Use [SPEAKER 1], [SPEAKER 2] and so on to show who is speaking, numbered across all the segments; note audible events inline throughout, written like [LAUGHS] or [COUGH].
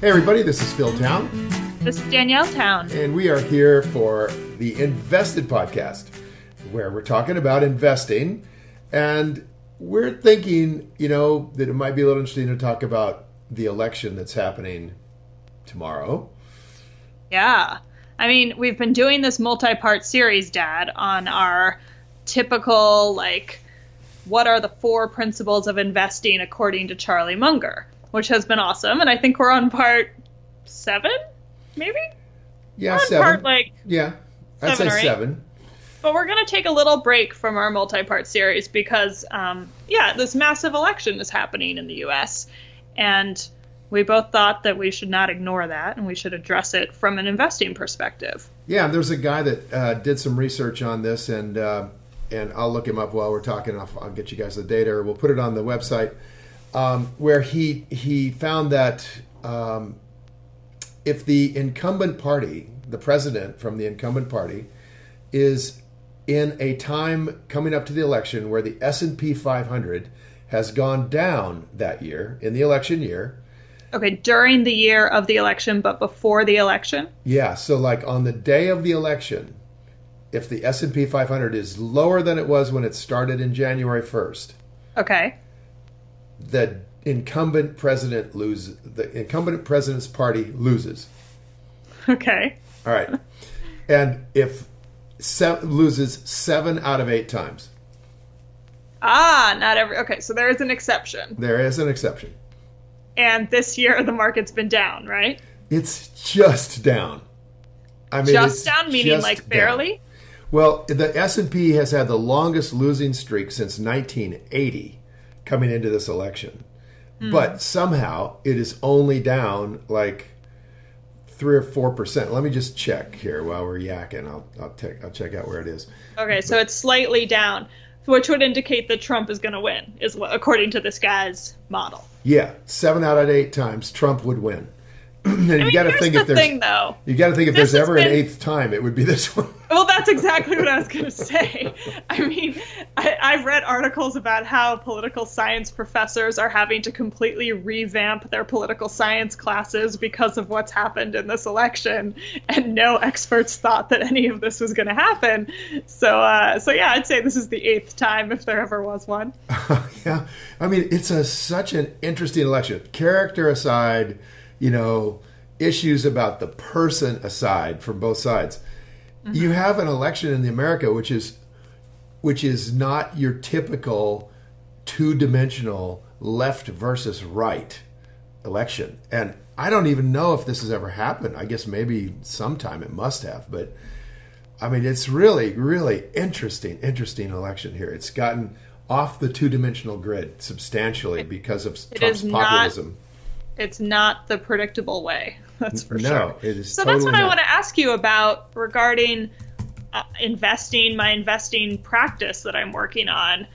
[SPEAKER 1] Hey, everybody, this is Phil Town.
[SPEAKER 2] This is Danielle Town.
[SPEAKER 1] And we are here for the Invested podcast, where we're talking about investing. And we're thinking, you know, that it might be a little interesting to talk about the election that's happening tomorrow.
[SPEAKER 2] Yeah. I mean, we've been doing this multi part series, Dad, on our typical, like, what are the four principles of investing according to Charlie Munger? Which has been awesome. And I think we're on part seven, maybe.
[SPEAKER 1] Yeah, seven.
[SPEAKER 2] Part like
[SPEAKER 1] yeah, I'd say seven.
[SPEAKER 2] But we're going to take a little break from our multi-part series because, um, yeah, this massive election is happening in the U.S. and we both thought that we should not ignore that and we should address it from an investing perspective.
[SPEAKER 1] Yeah, there's a guy that uh, did some research on this, and uh, and I'll look him up while we're talking. I'll, I'll get you guys the data, or we'll put it on the website um, where he he found that um, if the incumbent party, the president from the incumbent party, is in a time coming up to the election where the S and P 500 has gone down that year in the election year.
[SPEAKER 2] Okay, during the year of the election, but before the election.
[SPEAKER 1] Yeah, so like on the day of the election, if the S and P 500 is lower than it was when it started in January 1st.
[SPEAKER 2] Okay
[SPEAKER 1] the incumbent president loses. The incumbent president's party loses.
[SPEAKER 2] Okay.
[SPEAKER 1] All right. and if loses seven out of eight times.
[SPEAKER 2] Ah, not every. Okay, so there is an exception.
[SPEAKER 1] There is an exception.
[SPEAKER 2] And this year the market's been down, right?
[SPEAKER 1] It's just down.
[SPEAKER 2] I mean, just down meaning like barely. Down.
[SPEAKER 1] Well, the S and P has had the longest losing streak since 1980 coming into this election. Mm. But somehow it is only down like three or four percent. Let me just check here while we're yakking. I'll I'll, te- I'll check out where it is.
[SPEAKER 2] Okay, but, so it's slightly down, which would indicate that Trump is going to win, is according to this guy's model.
[SPEAKER 1] Yeah, seven out of eight times Trump would win. [CLEARS THROAT] and I mean, you got to think
[SPEAKER 2] the
[SPEAKER 1] if there's
[SPEAKER 2] thing, though.
[SPEAKER 1] you got to think if this there's ever been, an eighth time, it would be this one. [LAUGHS]
[SPEAKER 2] Well, that's exactly what I was going to say. I mean, I, I've read articles about how political science professors are having to completely revamp their political science classes because of what's happened in this election, and no experts thought that any of this was going to happen. So, uh, so yeah, I'd say this is the eighth time if there ever was one. [LAUGHS]
[SPEAKER 1] yeah, I mean, it's a such an interesting election. Character aside you know, issues about the person aside from both sides. Mm-hmm. You have an election in the America which is which is not your typical two-dimensional left versus right election. And I don't even know if this has ever happened. I guess maybe sometime it must have, but I mean, it's really, really interesting, interesting election here. It's gotten off the two-dimensional grid substantially because of Trump's populism.
[SPEAKER 2] Not, it's not the predictable way. [LAUGHS] That's for
[SPEAKER 1] no,
[SPEAKER 2] sure.
[SPEAKER 1] It is.
[SPEAKER 2] So
[SPEAKER 1] totally
[SPEAKER 2] that's what
[SPEAKER 1] not.
[SPEAKER 2] I want to ask you about regarding uh, investing, my investing practice that I'm working on.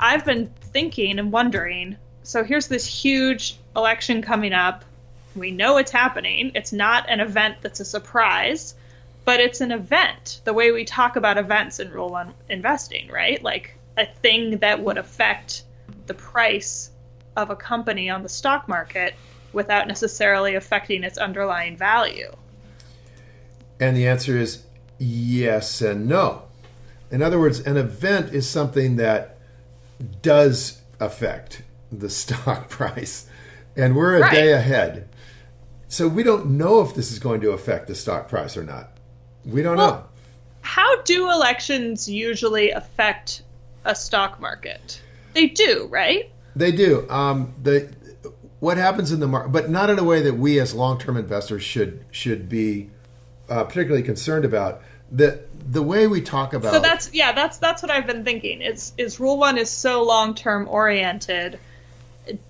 [SPEAKER 2] I've been thinking and wondering. So here's this huge election coming up. We know it's happening. It's not an event that's a surprise, but it's an event. The way we talk about events in Rule One investing, right? Like a thing that would affect the price of a company on the stock market without necessarily affecting its underlying value?
[SPEAKER 1] And the answer is yes and no. In other words, an event is something that does affect the [LAUGHS] stock price, and we're a right. day ahead. So we don't know if this is going to affect the stock price or not. We don't well, know.
[SPEAKER 2] How do elections usually affect a stock market? They do, right?
[SPEAKER 1] They do. Um, the what happens in the market, but not in a way that we as long-term investors should should be uh, particularly concerned about. The the way we talk about
[SPEAKER 2] so that's yeah that's that's what I've been thinking. Is is Rule One is so long-term oriented.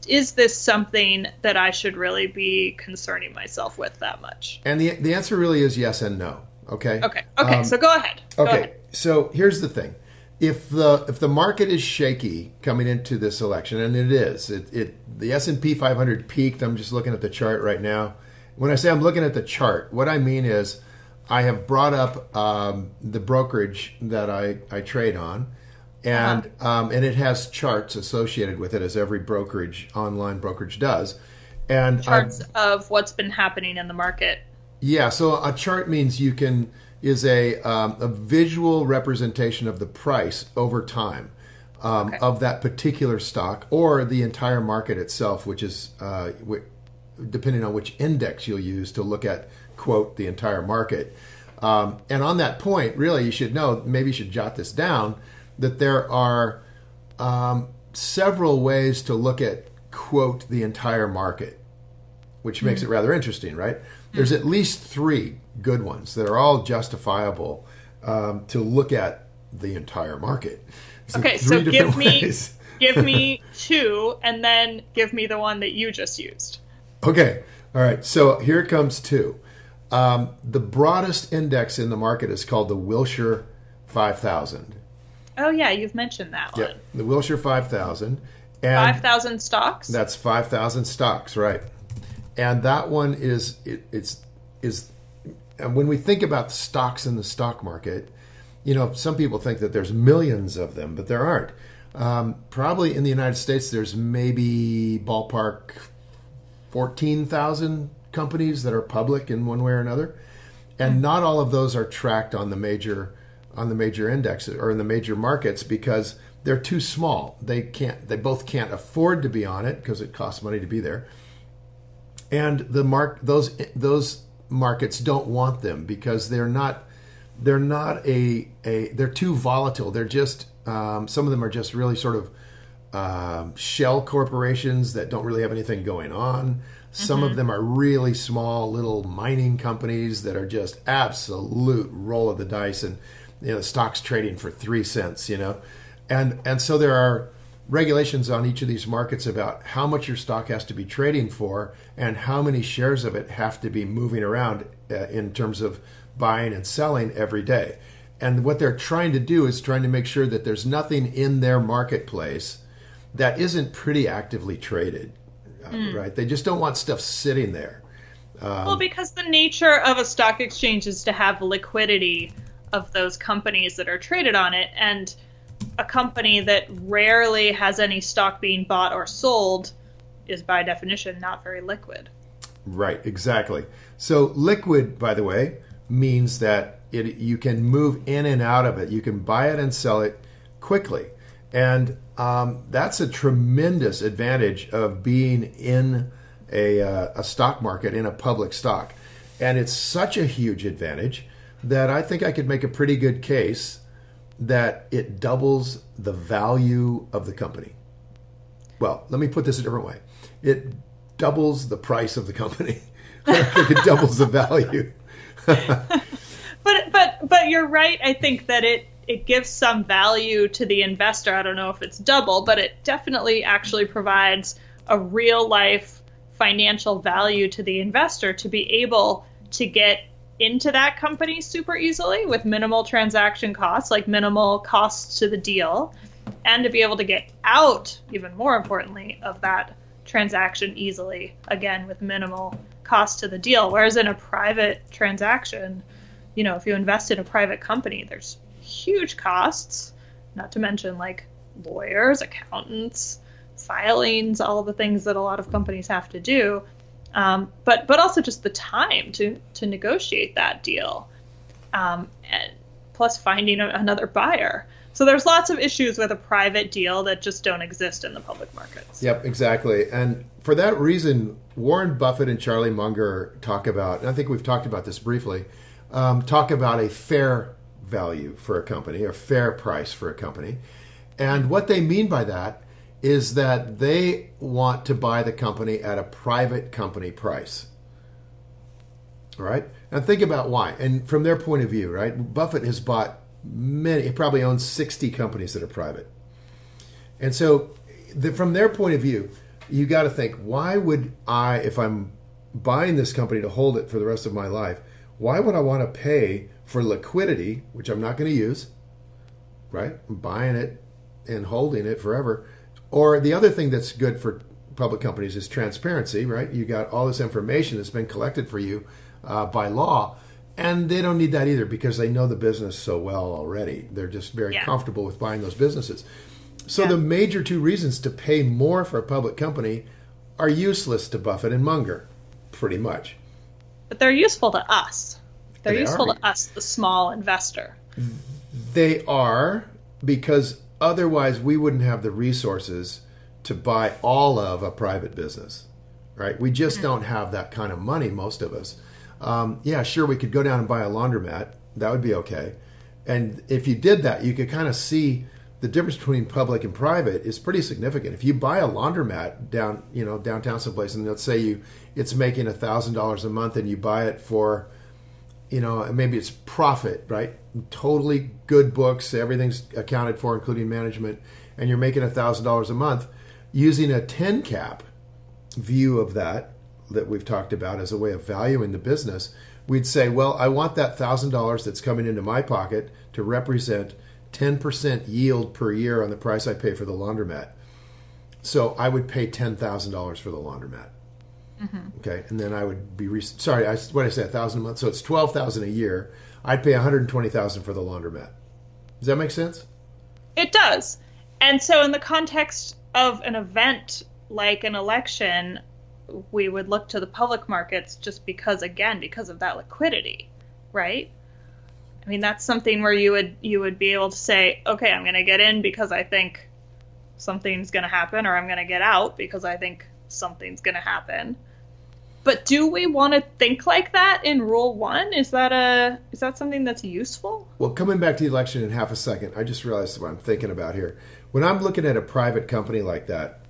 [SPEAKER 2] Is this something that I should really be concerning myself with that much?
[SPEAKER 1] And the the answer really is yes and no. Okay.
[SPEAKER 2] Okay. Okay. Um, so go ahead. Go
[SPEAKER 1] okay.
[SPEAKER 2] Ahead.
[SPEAKER 1] So here's the thing if the if the market is shaky coming into this election, and it is, it, it the S and P 500 peaked. I'm just looking at the chart right now. When I say I'm looking at the chart, what I mean is I have brought up um, the brokerage that I, I trade on, and uh-huh. um, and it has charts associated with it as every brokerage online brokerage does. And
[SPEAKER 2] charts I've, of what's been happening in the market.
[SPEAKER 1] Yeah, so a chart means you can is a um, a visual representation of the price over time um, okay. of that particular stock or the entire market itself, which is uh, w- depending on which index you'll use to look at quote the entire market. Um, and on that point, really, you should know maybe you should jot this down that there are um, several ways to look at quote the entire market, which mm-hmm. makes it rather interesting, right? There's at least three good ones that are all justifiable um, to look at the entire market.
[SPEAKER 2] So okay, so give me [LAUGHS] give me two, and then give me the one that you just used.
[SPEAKER 1] Okay, all right. So here comes two. Um, the broadest index in the market is called the Wilshire 5000.
[SPEAKER 2] Oh yeah, you've mentioned that one.
[SPEAKER 1] Yeah, the Wilshire 5000.
[SPEAKER 2] And 5,000 stocks?
[SPEAKER 1] That's 5,000 stocks, right. And that one is it, it's is and when we think about stocks in the stock market, you know, some people think that there's millions of them, but there aren't. Um, probably in the United States, there's maybe ballpark 14,000 companies that are public in one way or another, and not all of those are tracked on the major on the major indexes or in the major markets because they're too small. They can't. They both can't afford to be on it because it costs money to be there. And the mark those those markets don't want them because they're not they're not a a they're too volatile. They're just um, some of them are just really sort of um, shell corporations that don't really have anything going on. Some mm-hmm. of them are really small little mining companies that are just absolute roll of the dice and you know the stock's trading for three cents. You know and and so there are regulations on each of these markets about how much your stock has to be trading for and how many shares of it have to be moving around uh, in terms of buying and selling every day. And what they're trying to do is trying to make sure that there's nothing in their marketplace that isn't pretty actively traded, uh, mm. right? They just don't want stuff sitting there.
[SPEAKER 2] Um, well, because the nature of a stock exchange is to have liquidity of those companies that are traded on it. And a company that rarely has any stock being bought or sold is by definition not very liquid.
[SPEAKER 1] Right, exactly. So liquid, by the way, means that it, you can move in and out of it. You can buy it and sell it quickly. And um, that's a tremendous advantage of being in a, uh, a stock market, in a public stock. And it's such a huge advantage that I think I could make a pretty good case that it doubles the value of the company. Well, let me put this a different way. It doubles the price of the company. [LAUGHS] I think it doubles the value. [LAUGHS]
[SPEAKER 2] but but but you're right. I think that it it gives some value to the investor. I don't know if it's double, but it definitely actually provides a real life financial value to the investor to be able to get into that company super easily with minimal transaction costs, like minimal costs to the deal, and to be able to get out, even more importantly, of that transaction easily, again, with minimal cost to the deal. Whereas in a private transaction, you know, if you invest in a private company, there's huge costs, not to mention like lawyers, accountants, filings, all the things that a lot of companies have to do um, but but also just the time to to negotiate that deal, um, and plus finding a, another buyer. So there's lots of issues with a private deal that just don't exist in the public markets.
[SPEAKER 1] Yep, exactly. And for that reason, Warren Buffett and Charlie Munger talk about, and I think we've talked about this briefly, um, talk about a fair value for a company, a fair price for a company. And what they mean by that is that they want to buy the company at a private company price. All right? Now think about why. And from their point of view, right? Buffett has bought many, he probably owns 60 companies that are private. And so the, from their point of view, you got to think, why would I, if I'm buying this company to hold it for the rest of my life, why would I want to pay for liquidity, which I'm not going to use, right? I'm buying it and holding it forever or the other thing that's good for public companies is transparency, right? You got all this information that's been collected for you uh, by law, and they don't need that either because they know the business so well already. They're just very yeah. comfortable with buying those businesses. So yeah. the major two reasons to pay more for a public company are useless to Buffett and Munger, pretty much.
[SPEAKER 2] But they're useful to us. They're
[SPEAKER 1] They
[SPEAKER 2] useful
[SPEAKER 1] are.
[SPEAKER 2] to us, the small investor.
[SPEAKER 1] They are because otherwise we wouldn't have the resources to buy all of a private business, right? We just don't have that kind of money, most of us. Um, yeah, sure, we could go down and buy a laundromat. That would be okay. And if you did that, you could kind of see the difference between public and private is pretty significant. If you buy a laundromat down, you know, downtown someplace, and let's say you it's making a thousand dollars a month, and you buy it for you know, maybe it's profit, right? Totally good books, everything's accounted for, including management, and you're making a thousand dollars a month using a 10 cap view of that that we've talked about as a way of valuing the business. We'd say, well, I want that thousand dollars that's coming into my pocket to represent 10% yield per year on the price I pay for the laundromat. So I would pay $10,000 for the laundromat. Mm-hmm. Okay, and then I would be re- sorry. I what I say a thousand a month, so it's twelve thousand a year. I'd pay one hundred twenty thousand for the laundromat. Does that make sense?
[SPEAKER 2] It does. And so, in the context of an event like an election, we would look to the public markets just because, again, because of that liquidity, right? I mean, that's something where you would you would be able to say, okay, I'm going to get in because I think something's going to happen, or I'm going to get out because I think something's going to happen. But do we want to think like that in Rule One? Is that a is that something that's useful?
[SPEAKER 1] Well, coming back to the election in half a second, I just realized what I'm thinking about here. When I'm looking at a private company like that,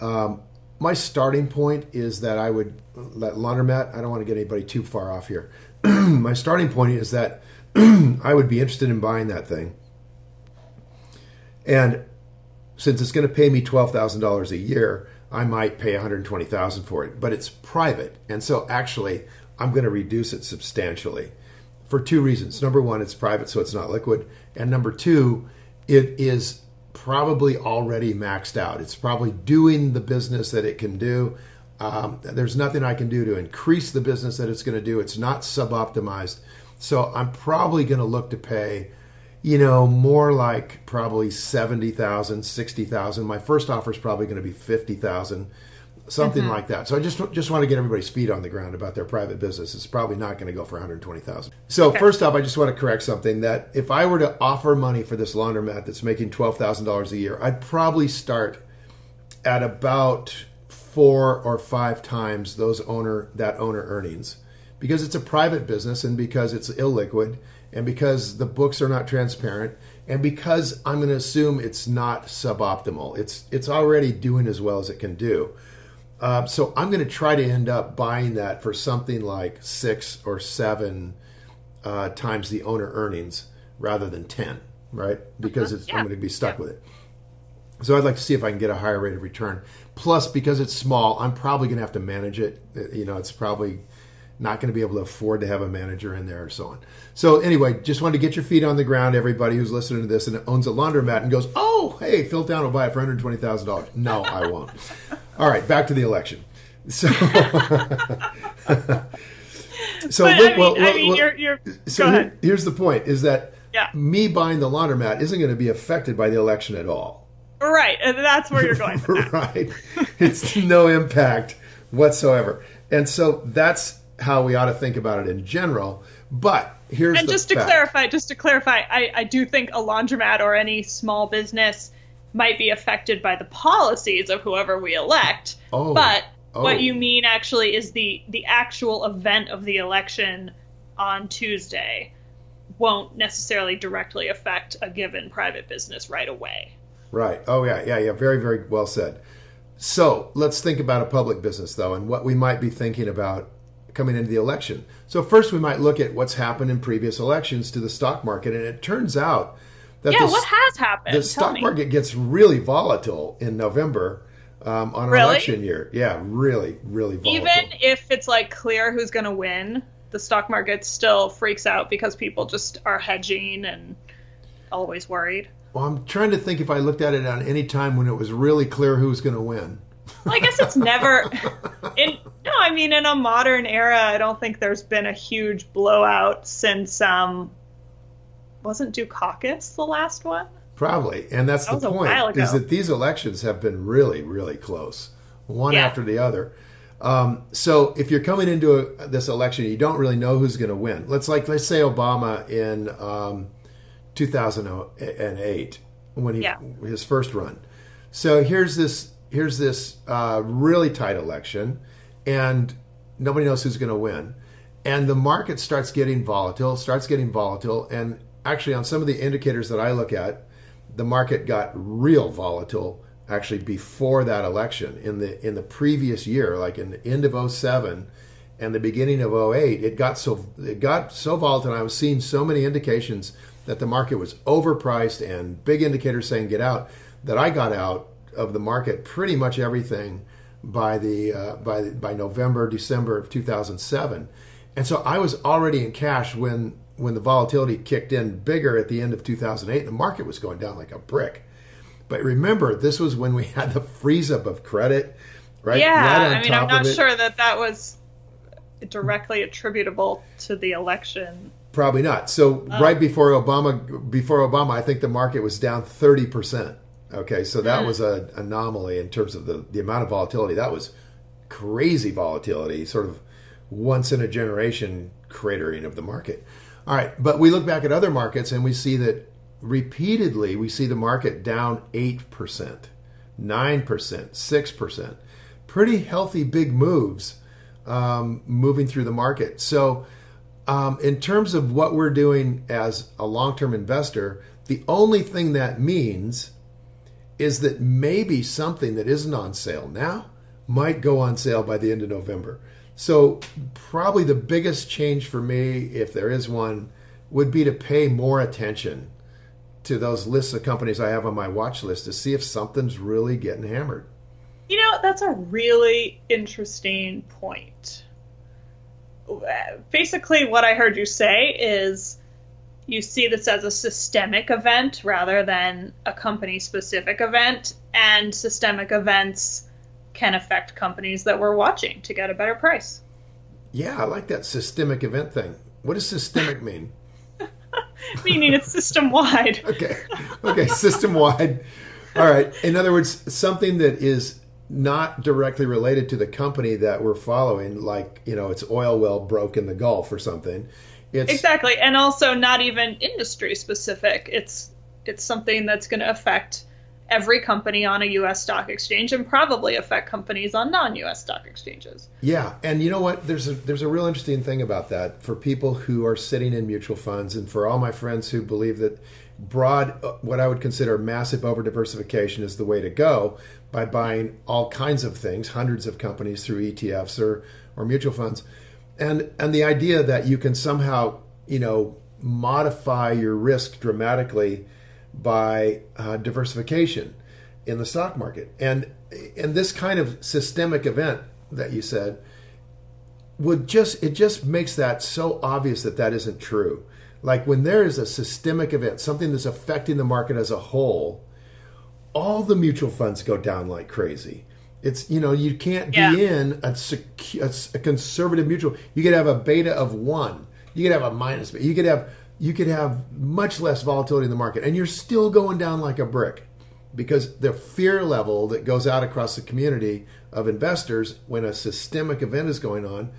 [SPEAKER 1] um, my starting point is that I would let laundromat. I don't want to get anybody too far off here. [CLEARS THROAT] my starting point is that [CLEARS THROAT] I would be interested in buying that thing, and since it's going to pay me twelve thousand dollars a year, I might pay one hundred twenty thousand for it. But it's private, and so actually, I'm going to reduce it substantially for two reasons. Number one, it's private, so it's not liquid, and number two, it is probably already maxed out. It's probably doing the business that it can do. Um, there's nothing I can do to increase the business that it's going to do. It's not suboptimized. So I'm probably going to look to pay, you know, more like probably 70,000, 60,000. My first offer is probably going to be 50,000, something mm-hmm. like that. So I just just want to get everybody's feet on the ground about their private business. It's probably not going to go for 120,000. So first off, I just want to correct something that if I were to offer money for this laundromat that's making $12,000 a year, I'd probably start at about four or five times those owner that owner earnings because it's a private business and because it's illiquid and because the books are not transparent and because I'm going to assume it's not suboptimal. It's it's already doing as well as it can do. Uh, so I'm going to try to end up buying that for something like six or seven uh, times the owner earnings rather than ten, right? Because it's, I'm going to be stuck with it. So I'd like to see if I can get a higher rate of return. Plus, because it's small, I'm probably going to have to manage it. Uh, You know, it's probably not going to be able to afford to have a manager in there or so on. So anyway, just wanted to get your feet on the ground, everybody who's listening to this and owns a laundromat and goes, "Oh, hey, Phil Town will buy it for one hundred twenty thousand dollars." No, I won't. [LAUGHS] All right, back to the election. [LAUGHS] So, [LAUGHS] so
[SPEAKER 2] But,
[SPEAKER 1] look,
[SPEAKER 2] I mean,
[SPEAKER 1] well,
[SPEAKER 2] I mean,
[SPEAKER 1] well,
[SPEAKER 2] you're, you're.
[SPEAKER 1] so
[SPEAKER 2] go
[SPEAKER 1] here-
[SPEAKER 2] ahead.
[SPEAKER 1] here's the point: is that
[SPEAKER 2] Yeah.
[SPEAKER 1] me buying the laundromat isn't going to be affected by the election at all.
[SPEAKER 2] Right, and that's where you're going.
[SPEAKER 1] Right? It's no impact whatsoever. And so that's how we ought to think about it in general. But here's
[SPEAKER 2] and just to
[SPEAKER 1] fact.
[SPEAKER 2] clarify, just to clarify, I, I do think a laundromat or any small business might be affected by the policies of whoever we elect.
[SPEAKER 1] Oh,
[SPEAKER 2] but
[SPEAKER 1] oh.
[SPEAKER 2] what you mean actually is the the actual event of the election on Tuesday won't necessarily directly affect a given private business right away.
[SPEAKER 1] Right. Oh, yeah, yeah, yeah. Very, very well said. So let's think about a public business, though, and what we might be thinking about coming into the election. So, first, we might look at what's happened in previous elections to the stock market. And it turns out that
[SPEAKER 2] Yeah,
[SPEAKER 1] the,
[SPEAKER 2] what has happened?
[SPEAKER 1] the
[SPEAKER 2] Tell
[SPEAKER 1] stock
[SPEAKER 2] me.
[SPEAKER 1] market gets really volatile in November um, on an
[SPEAKER 2] Really?
[SPEAKER 1] election year. Yeah, really, really volatile.
[SPEAKER 2] Even if it's like clear who's going to win, the stock market still freaks out because people just are hedging and always worried.
[SPEAKER 1] Well, I'm trying to think if I looked at it on any time when it was really clear who was going to win.
[SPEAKER 2] Well, I guess it's never. [LAUGHS] In no, I mean in a modern era, I don't think there's been a huge blowout since um, wasn't Dukakis the last one?
[SPEAKER 1] Probably, and that's
[SPEAKER 2] That
[SPEAKER 1] the
[SPEAKER 2] was a while
[SPEAKER 1] point: is that these elections have been really, really close. one
[SPEAKER 2] Yeah.
[SPEAKER 1] after the other. Um, so if you're coming into a, this election, you don't really know who's going to win. Let's like let's say Obama in um, 2008 when he
[SPEAKER 2] Yeah.
[SPEAKER 1] his first run. So here's this here's this uh, really tight election, and nobody knows who's going to win, and the market starts getting volatile, starts getting volatile, and actually on some of the indicators that I look at, the market got real volatile actually before that election in the in the previous year, like in the end of 07 and the beginning of 08, it got so it got so volatile. I was seeing so many indications that the market was overpriced and big indicators saying get out that I got out of the market pretty much everything by the uh, by by November December of 2007, and so I was already in cash when when the volatility kicked in bigger at the end of 2008. The market was going down like a brick. But remember, this was when we had the freeze up of credit, right?
[SPEAKER 2] Yeah,
[SPEAKER 1] Right
[SPEAKER 2] I mean I'm not sure that that was directly attributable to the election.
[SPEAKER 1] Probably not. So right before Obama, before Obama, I think the market was down thirty percent. Okay, so that was an anomaly in terms of the the amount of volatility. That was crazy volatility, sort of once in a generation cratering of the market. All right, but we look back at other markets and we see that repeatedly we see the market down eight percent, nine percent, six percent. Pretty healthy big moves um, moving through the market. So, um, in terms of what we're doing as a long term investor, the only thing that means is that maybe something that isn't on sale now might go on sale by the end of November. So, probably the biggest change for me, if there is one, would be to pay more attention to those lists of companies I have on my watch list to see if something's really getting hammered.
[SPEAKER 2] You know, that's a really interesting point. Basically, what I heard you say is you see this as a systemic event rather than a company specific event, and systemic events can affect companies that we're watching to get a better price.
[SPEAKER 1] Yeah, I like that systemic event thing. What does systemic mean? [LAUGHS]
[SPEAKER 2] Meaning it's system wide. [LAUGHS]
[SPEAKER 1] Okay. Okay. System wide. All right. In other words, something that is not directly related to the company that we're following, like, you know, it's oil well broke in the Gulf or something. It's
[SPEAKER 2] Exactly. And also not even industry specific. It's it's something that's going to affect every company on a US stock exchange and probably affect companies on non-US stock exchanges.
[SPEAKER 1] Yeah, and you know what? There's a there's a real interesting thing about that for people who are sitting in mutual funds, and for all my friends who believe that broad, uh, what I would consider massive over diversification is the way to go by buying all kinds of things, hundreds of companies through ETFs or or mutual funds, and and the idea that you can somehow you know modify your risk dramatically by uh, diversification in the stock market. And and this kind of systemic event that you said would just it just makes that so obvious that that isn't true. Like when there is a systemic event, something that's affecting the market as a whole, all the mutual funds go down like crazy. It's you know you can't be in a, secu- a a conservative mutual. You could have a beta of one. You could have a minus. You could have you could have much less volatility in the market, and you're still going down like a brick because the fear level that goes out across the community of investors when a systemic event is going on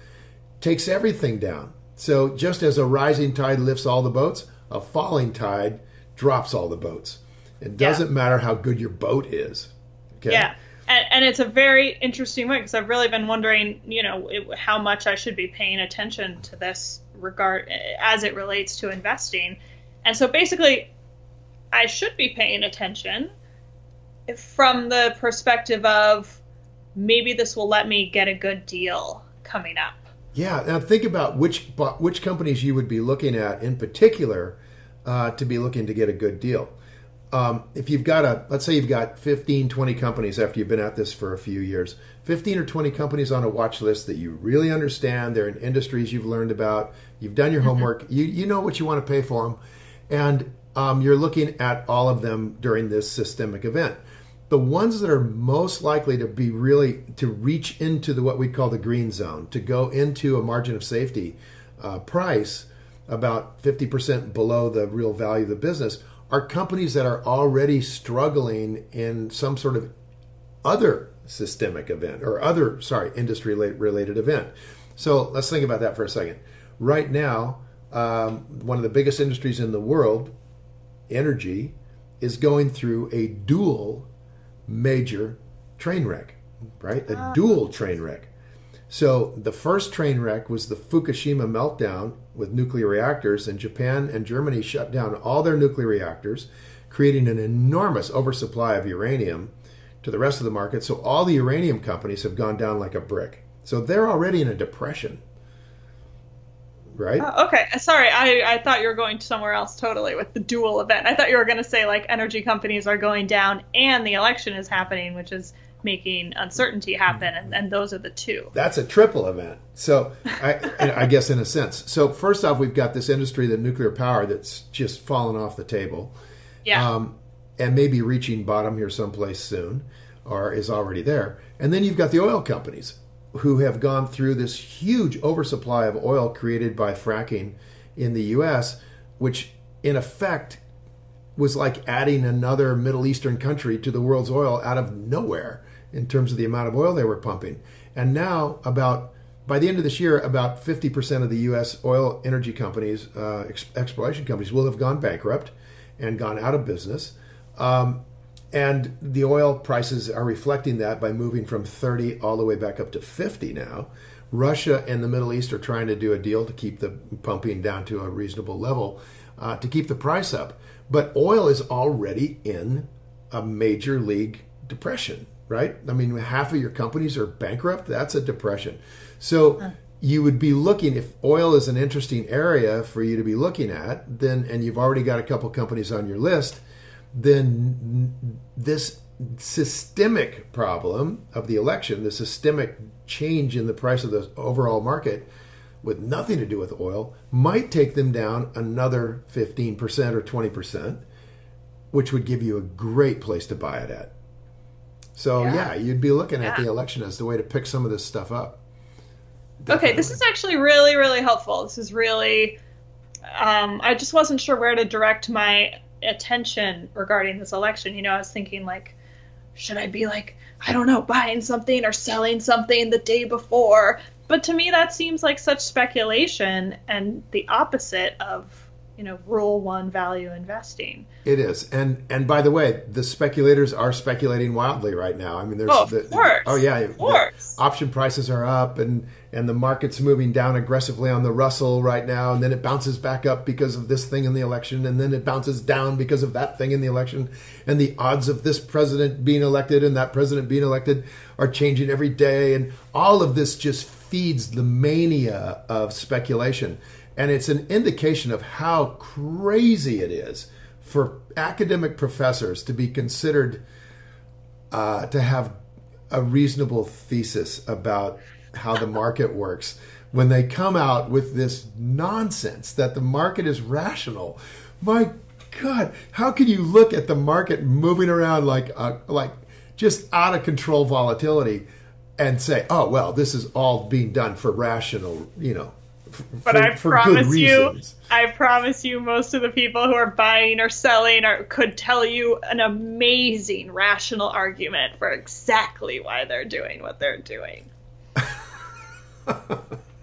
[SPEAKER 1] takes everything down. So just as a rising tide lifts all the boats, a falling tide drops all the boats. It doesn't matter how good your boat is. Okay.
[SPEAKER 2] Yeah. And, and it's a very interesting way because I've really been wondering, you know, it, how much I should be paying attention to this regard as it relates to investing. And so basically, I should be paying attention from the perspective of maybe this will let me get a good deal coming up.
[SPEAKER 1] Yeah. Now think about which which companies you would be looking at in particular uh, to be looking to get a good deal. Um, if you've got a, let's say you've got 15, 20 companies after you've been at this for a few years, 15 or 20 companies on a watch list that you really understand, they're in industries you've learned about, you've done your homework, you, you know what you want to pay for them, and um, you're looking at all of them during this systemic event. The ones that are most likely to be really to reach into the what we call the green zone, to go into a margin of safety uh, price about 50% below the real value of the business, are companies that are already struggling in some sort of other systemic event or other, sorry, industry related event. So let's think about that for a second. Right now, um, one of the biggest industries in the world, energy, is going through a dual major train wreck, right? A dual train wreck. So the first train wreck was the Fukushima meltdown with nuclear reactors, and Japan and Germany shut down all their nuclear reactors, creating an enormous oversupply of uranium to the rest of the market. So all the uranium companies have gone down like a brick. So they're already in a depression. Right?
[SPEAKER 2] Uh, okay. Sorry, I, I thought you were going somewhere else totally with the dual event. I thought you were going to say like energy companies are going down and the election is happening, which is making uncertainty happen, and, and those are the two.
[SPEAKER 1] That's a triple event. So, I, I guess in a sense. So, first off, we've got this industry, the nuclear power, that's just fallen off the table.
[SPEAKER 2] Yeah.
[SPEAKER 1] Um, and maybe reaching bottom here someplace soon, or is already there. And then you've got the oil companies who have gone through this huge oversupply of oil created by fracking in the U.S., which in effect was like adding another Middle Eastern country to the world's oil out of nowhere in terms of the amount of oil they were pumping. And now, about by the end of this year, about 50% of the U.S. oil energy companies, uh, ex- exploration companies, will have gone bankrupt and gone out of business. Um, and the oil prices are reflecting that by moving from 30 all the way back up to 50 now. Russia and the Middle East are trying to do a deal to keep the pumping down to a reasonable level uh, to keep the price up. But oil is already in a major league depression right? I mean, half of your companies are bankrupt. That's a depression. So you would be looking if oil is an interesting area for you to be looking at, then and you've already got a couple companies on your list, then this systemic problem of the election, the systemic change in the price of the overall market with nothing to do with oil might take them down another 15% or 20%, which would give you a great place to buy it at. So yeah, yeah you'd be looking yeah. at the election as the way to pick some of this stuff up.
[SPEAKER 2] Definitely. Okay, this is actually really, really helpful. This is really. Um, I just wasn't sure where to direct my attention regarding this election. You know, I was thinking like, should I be like, I don't know, buying something or selling something the day before? But to me, that seems like such speculation and the opposite of you know rule one value investing.
[SPEAKER 1] It is. And and by the way the speculators are speculating wildly right now. I mean there's
[SPEAKER 2] oh,
[SPEAKER 1] the,
[SPEAKER 2] course.
[SPEAKER 1] oh yeah
[SPEAKER 2] of course.
[SPEAKER 1] option prices are up and and the market's moving down aggressively on the russell right now and then it bounces back up because of this thing in the election and then it bounces down because of that thing in the election. And the odds of this president being elected and that president being elected are changing every day. And all of this just feeds the mania of speculation and it's an indication of how crazy it is for academic professors to be considered uh, to have a reasonable thesis about how the market works when they come out with this nonsense that the market is rational. My God, how can you look at the market moving around like uh, like just out of control volatility and say, "Oh well, this is all being done for rational, you know,
[SPEAKER 2] but for, I for promise you, I promise you, most of the people who are buying or selling or could tell you an amazing rational argument for exactly why they're doing what they're doing. [LAUGHS]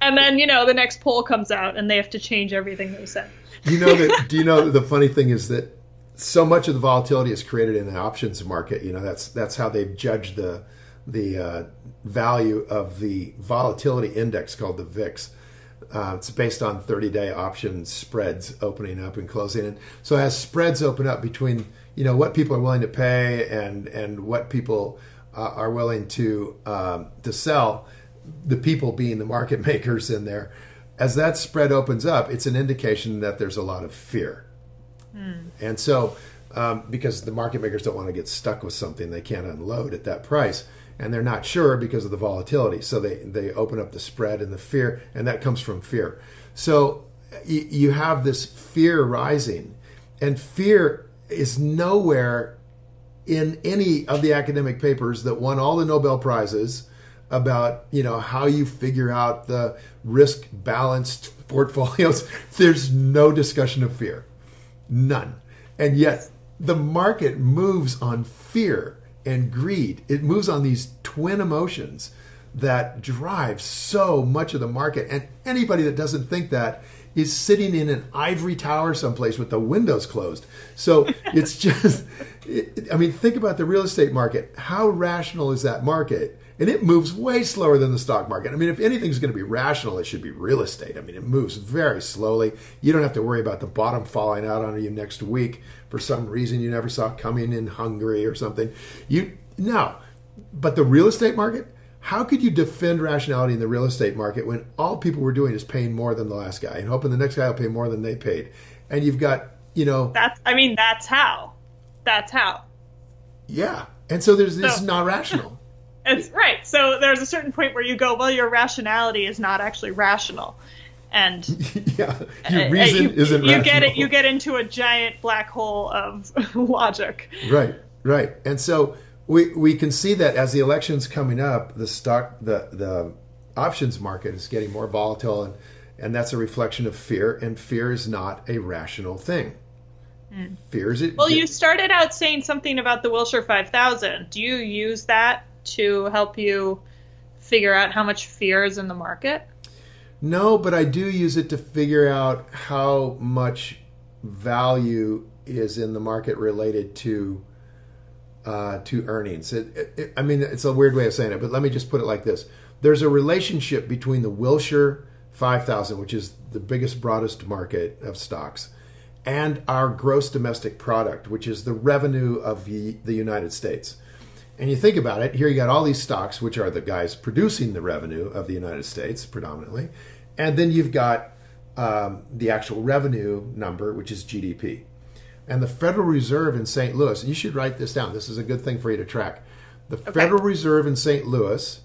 [SPEAKER 2] and then you know the next poll comes out and they have to change everything they said.
[SPEAKER 1] you know that? [LAUGHS] Do you know the funny thing is that so much of the volatility is created in the options market. You know that's that's how they've judged the the uh, value of the volatility index called the VIX uh, it's based on 30 day option spreads opening up and closing. And so as spreads open up between you know what people are willing to pay and and what people uh, are willing to um, to sell, the people being the market [LAUGHS] makers in there, as that spread opens up, it's an indication that there's a lot of fear. Mm. And so um, because the market makers don't want to get stuck with something they can't unload at that price and they're not sure because of the volatility. So they, they open up the spread and the fear, and that comes from fear. So you, you have this fear rising, and fear is nowhere in any of the academic papers that won all the Nobel prizes about you know how you figure out the risk balanced portfolios. [LAUGHS] There's no discussion of fear, none, and yet the market moves on fear and greed. It moves on these twin emotions that drive so much of the market. And anybody that doesn't think that is sitting in an ivory tower someplace with the windows closed. So it's [LAUGHS] just, it, I mean, think about the real estate market. How rational is that market? And it moves way slower than the stock market. I mean, if anything's going to be rational, it should be real estate. I mean, it moves very slowly. You don't have to worry about the bottom falling out on you next week for some reason you never saw coming in Hungary or something. You no, but the real estate market, how could you defend rationality in the real estate market when all people were doing is paying more than the last guy and hoping the next guy will pay more than they paid? And you've got, you know,
[SPEAKER 2] that's I mean, that's how. That's how.
[SPEAKER 1] Yeah. And so there's this so, not rational.
[SPEAKER 2] It's right. So there's a certain point where you go, well, your rationality is not actually rational. And [LAUGHS]
[SPEAKER 1] yeah, your reason you, isn't
[SPEAKER 2] you
[SPEAKER 1] rational.
[SPEAKER 2] get it you get into a giant black hole of [LAUGHS] logic.
[SPEAKER 1] Right. Right. And so we we can see that as the elections coming up, the stock the the options market is getting more volatile, and and that's a reflection of fear. And fear is not a rational thing. Mm. Fear is it.
[SPEAKER 2] Well, you started out saying something about the Wilshire Five Thousand. Do you use that to help you figure out how much fear is in the market?
[SPEAKER 1] No, but I do use it to figure out how much value is in the market related to uh, to earnings. It, it, it, I mean, it's a weird way of saying it, but let me just put it like this: There's a relationship between the Wilshire 5000, which is the biggest, broadest market of stocks, and our gross domestic product, which is the revenue of the, the United States. And you think about it, here you got all these stocks, which are the guys producing the revenue of the United States predominantly, and then you've got um, the actual revenue number, which is GDP and the Federal Reserve in St. Louis, you should write this down. This is a good thing for you to track. The okay. Federal Reserve in St. Louis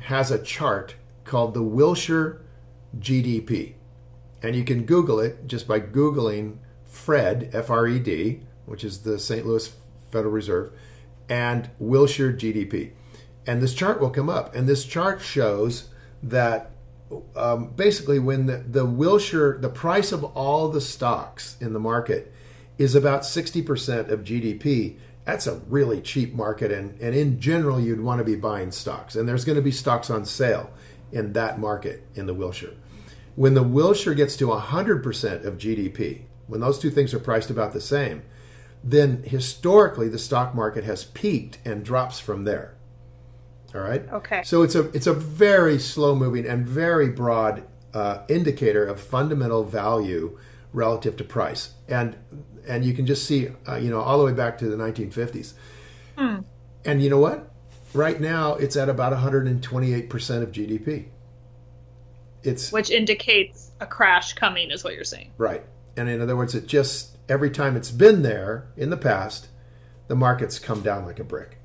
[SPEAKER 1] has a chart called the Wilshire GDP. And you can Google it just by Googling Fred, F R E D, which is the St. Louis Federal Reserve, and Wilshire GDP. And this chart will come up. And this chart shows that um, basically when the, the Wilshire, the price of all the stocks in the market is about 60% of GDP, that's a really cheap market. And, and in general, you'd want to be buying stocks. And there's going to be stocks on sale in that market in the Wilshire. When the Wilshire gets to 100% of GDP, when those two things are priced about the same, then historically the stock market has peaked and drops from there. All right.
[SPEAKER 2] Okay.
[SPEAKER 1] So it's a it's a very slow moving and very broad uh, indicator of fundamental value relative to price. And and you can just see, uh, you know, all the way back to the 1950s. Hmm. And you know what? Right now, it's at about 128 percent of GDP. It's
[SPEAKER 2] which indicates a crash coming, is what you're saying.
[SPEAKER 1] Right. And in other words, it just every time it's been there in the past, the market's come down like a brick.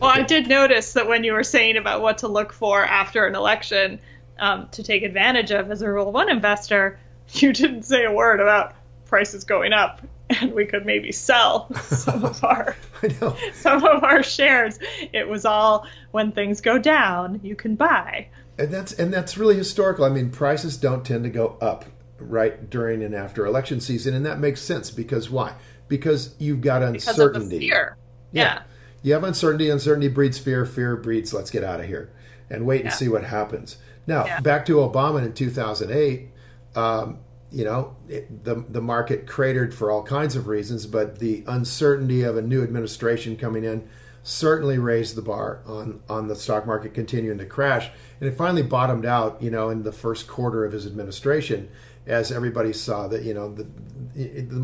[SPEAKER 2] Well, okay. I did notice that when you were saying about what to look for after an election um, to take advantage of as a Rule One investor, [LAUGHS] you didn't say a word about prices going up and we could maybe sell [LAUGHS] some of our [LAUGHS] some of our shares. It was all when things go down, you can buy.
[SPEAKER 1] And that's and that's really historical. I mean, prices don't tend to go up right during and after election season, and that makes sense because why? Because you've got uncertainty.
[SPEAKER 2] fear. Yeah. yeah.
[SPEAKER 1] You have uncertainty. Uncertainty breeds fear. Fear breeds let's get out of here and wait and see what happens. Now, yeah. back to Obama in 2008. Um, you know, it, the the market cratered for all kinds of reasons, but the uncertainty of a new administration coming in certainly raised the bar on on the stock market continuing to crash, and it finally bottomed out, you know, in the first quarter of his administration, as everybody saw that you know the,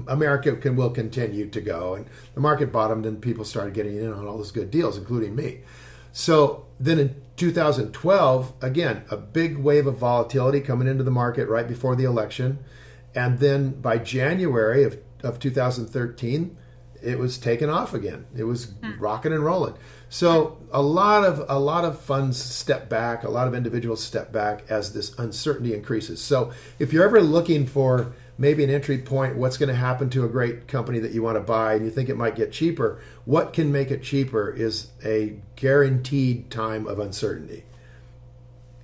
[SPEAKER 1] America can will continue to go, and the market bottomed, and people started getting in on all those good deals, including me. So then in 2012, again, a big wave of volatility coming into the market right before the election. And then by January of, of 2013, it was taken off again. It was hmm. rocking and rolling. So a lot of a lot of funds step back, a lot of individuals step back as this uncertainty increases. So if you're ever looking for maybe an entry point, what's going to happen to a great company that you want to buy and you think it might get cheaper, what can make it cheaper is a guaranteed time of uncertainty.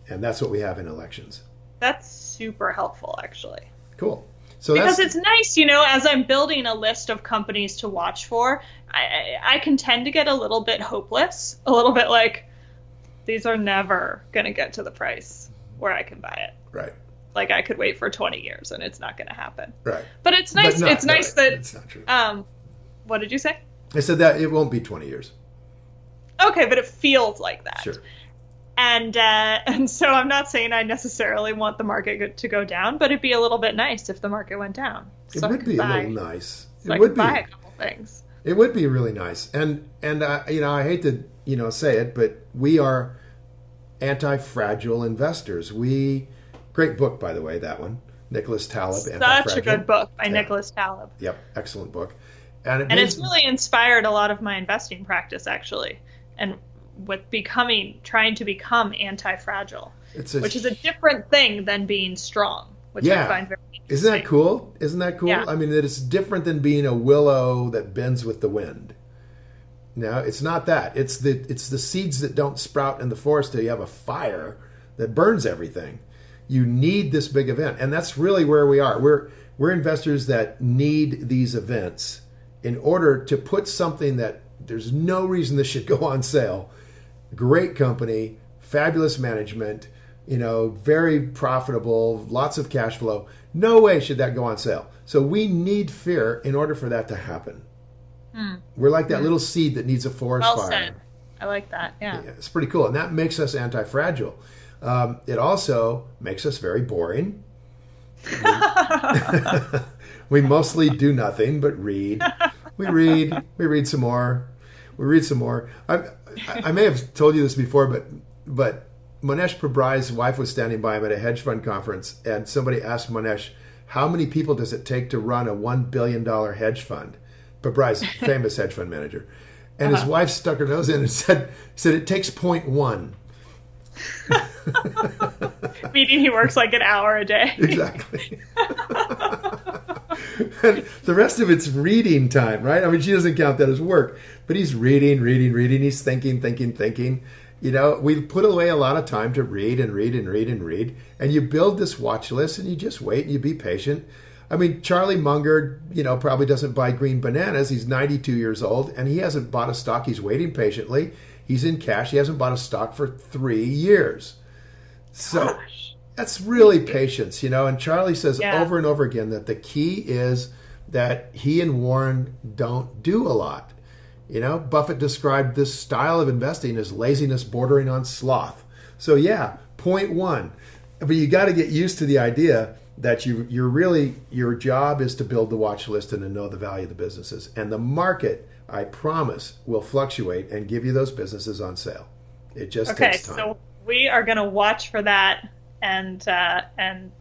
[SPEAKER 1] And that's what we have in elections.
[SPEAKER 2] That's super helpful actually.
[SPEAKER 1] Cool.
[SPEAKER 2] So because it's nice, you know, as I'm building a list of companies to watch for, I, I can tend to get a little bit hopeless, a little bit like, these are never going to get to the price where I can buy it.
[SPEAKER 1] Right.
[SPEAKER 2] Like I could wait for 20 years and it's not going to happen.
[SPEAKER 1] Right.
[SPEAKER 2] But it's nice.
[SPEAKER 1] But not-
[SPEAKER 2] it's nice that.
[SPEAKER 1] it's not true.
[SPEAKER 2] Um, what did you say?
[SPEAKER 1] I said that it won't be 20 years.
[SPEAKER 2] Okay, but it feels like that.
[SPEAKER 1] Sure.
[SPEAKER 2] And uh, [LAUGHS] and so I'm not saying I necessarily want the market to go down, but it'd be a little bit nice if the market went down.
[SPEAKER 1] It
[SPEAKER 2] So I
[SPEAKER 1] would be
[SPEAKER 2] buy,
[SPEAKER 1] a little nice.
[SPEAKER 2] So
[SPEAKER 1] it
[SPEAKER 2] I
[SPEAKER 1] would be.
[SPEAKER 2] buy a couple things.
[SPEAKER 1] It would be really nice. And and uh, you know, I hate to you know say it, but we are anti-fragile investors. We great book by the way, that one. Nicholas Taleb.
[SPEAKER 2] Such a good book by
[SPEAKER 1] Yeah.
[SPEAKER 2] Nicholas Taleb.
[SPEAKER 1] Yep, excellent book. And it
[SPEAKER 2] and
[SPEAKER 1] makes-
[SPEAKER 2] it's really inspired a lot of my investing practice actually and with becoming trying to become anti-fragile which is a different thing than being strong which
[SPEAKER 1] Yeah.
[SPEAKER 2] i find very
[SPEAKER 1] Isn't that cool? Isn't that cool?
[SPEAKER 2] Yeah.
[SPEAKER 1] I mean, that it's different than being a willow that bends with the wind. No, it's not that. It's the it's the seeds that don't sprout in the forest till you have a fire that burns everything. You need this big event, and that's really where we are. We're we're investors that need these events in order to put something that there's no reason this should go on sale. Great company, fabulous management, you know, very profitable, lots of cash flow. No way should that go on sale. So we need fear in order for that to happen. We're like that little seed that needs a forest
[SPEAKER 2] well
[SPEAKER 1] fire.
[SPEAKER 2] said i like that yeah
[SPEAKER 1] Yeah, It's pretty cool, and that makes us anti-fragile. Um, it also makes us very boring. [LAUGHS] [LAUGHS] we mostly do nothing but read. We read. We read some more. We read some more. I, I may have told you this before, but but Mohnish Pabrai's wife was standing by him at a hedge fund conference, and somebody asked Mohnish, "How many people does it take to run a one billion dollar hedge fund?" Pabrai's [LAUGHS] famous hedge fund manager, and his uh-huh. wife stuck her nose in and said, "said it takes point one." [LAUGHS]
[SPEAKER 2] meaning he works like an hour a day [LAUGHS]
[SPEAKER 1] exactly. And the rest of it's reading time, right? I mean, she doesn't count that as work, but he's reading, reading, reading. He's thinking, thinking, thinking. You know, we put away a lot of time to read and read and read and read, and you build this watch list, and you just wait and you be patient. I mean, Charlie Munger, you know, probably doesn't buy green bananas. He's 92 years old, and he hasn't bought a stock. He's waiting patiently. He's in cash. He hasn't bought a stock for three years. So
[SPEAKER 2] Gosh.
[SPEAKER 1] That's really patience, you know. And Charlie says
[SPEAKER 2] Yeah.
[SPEAKER 1] over and over again that the key is that he and Warren don't do a lot. You know, Buffett described this style of investing as laziness bordering on sloth. So yeah, point one. But you got to get used to the idea that you you're really your job is to build the watch list and to know the value of the businesses. And the market, I promise, will fluctuate and give you those businesses on sale. It just
[SPEAKER 2] okay
[SPEAKER 1] takes time.
[SPEAKER 2] so we are going to watch for that and uh, and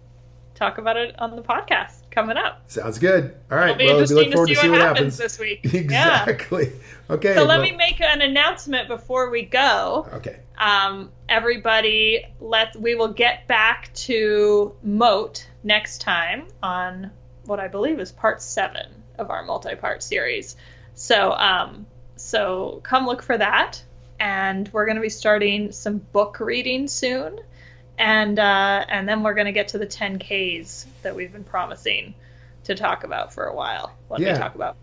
[SPEAKER 2] talk about it on the podcast coming up
[SPEAKER 1] Sounds good. All right.
[SPEAKER 2] Be
[SPEAKER 1] well, we look
[SPEAKER 2] to
[SPEAKER 1] forward
[SPEAKER 2] see
[SPEAKER 1] to see
[SPEAKER 2] what
[SPEAKER 1] what
[SPEAKER 2] happens
[SPEAKER 1] happens.
[SPEAKER 2] this week. [LAUGHS] Yeah.
[SPEAKER 1] Exactly. Okay.
[SPEAKER 2] So let
[SPEAKER 1] well-
[SPEAKER 2] me make an announcement before we go.
[SPEAKER 1] Okay.
[SPEAKER 2] Um, everybody, let's. we will get back to Moat next time on what I believe is part seven of our multi-part series. So, um, so come look for that, and we're going to be starting some book reading soon, and uh, and then we're going to get to the 10ks that we've been promising to talk about for a while. What do
[SPEAKER 1] Yeah.
[SPEAKER 2] we talk about?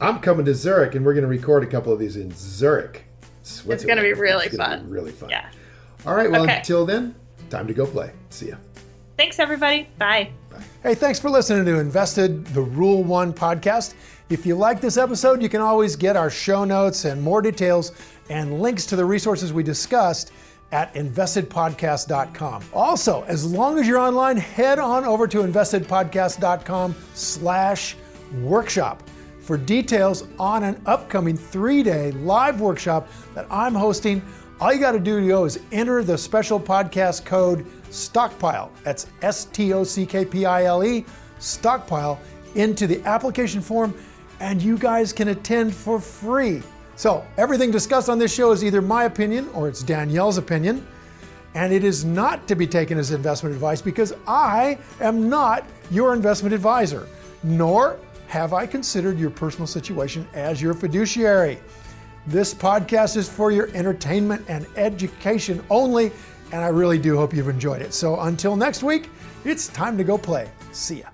[SPEAKER 1] I'm coming to Zurich, and we're going to record a couple of these in Zurich.
[SPEAKER 2] It's gonna be really
[SPEAKER 1] It's gonna be
[SPEAKER 2] fun.
[SPEAKER 1] really fun.
[SPEAKER 2] Yeah.
[SPEAKER 1] All right. Well,
[SPEAKER 2] Okay.
[SPEAKER 1] until then, time to go play. See ya.
[SPEAKER 2] Thanks, everybody. Bye.
[SPEAKER 3] Hey, thanks for listening to Invested, the Rule One podcast. If you like this episode, you can always get our show notes and more details and links to the resources we discussed at investedpodcast.com. Also, as long as you're online, head on over to investedpodcast.com slash workshop for details on an upcoming three-day live workshop that I'm hosting. All you got to do to go is enter the special podcast code stockpile. That's S T O C K P I L E, stockpile, into the application form, and you guys can attend for free. So, everything discussed on this show is either my opinion or it's Danielle's opinion, and it is not to be taken as investment advice because I am not your investment advisor, nor have I considered your personal situation as your fiduciary. This podcast is for your entertainment and education only, and I really do hope you've enjoyed it. So until next week, it's time to go play. See ya.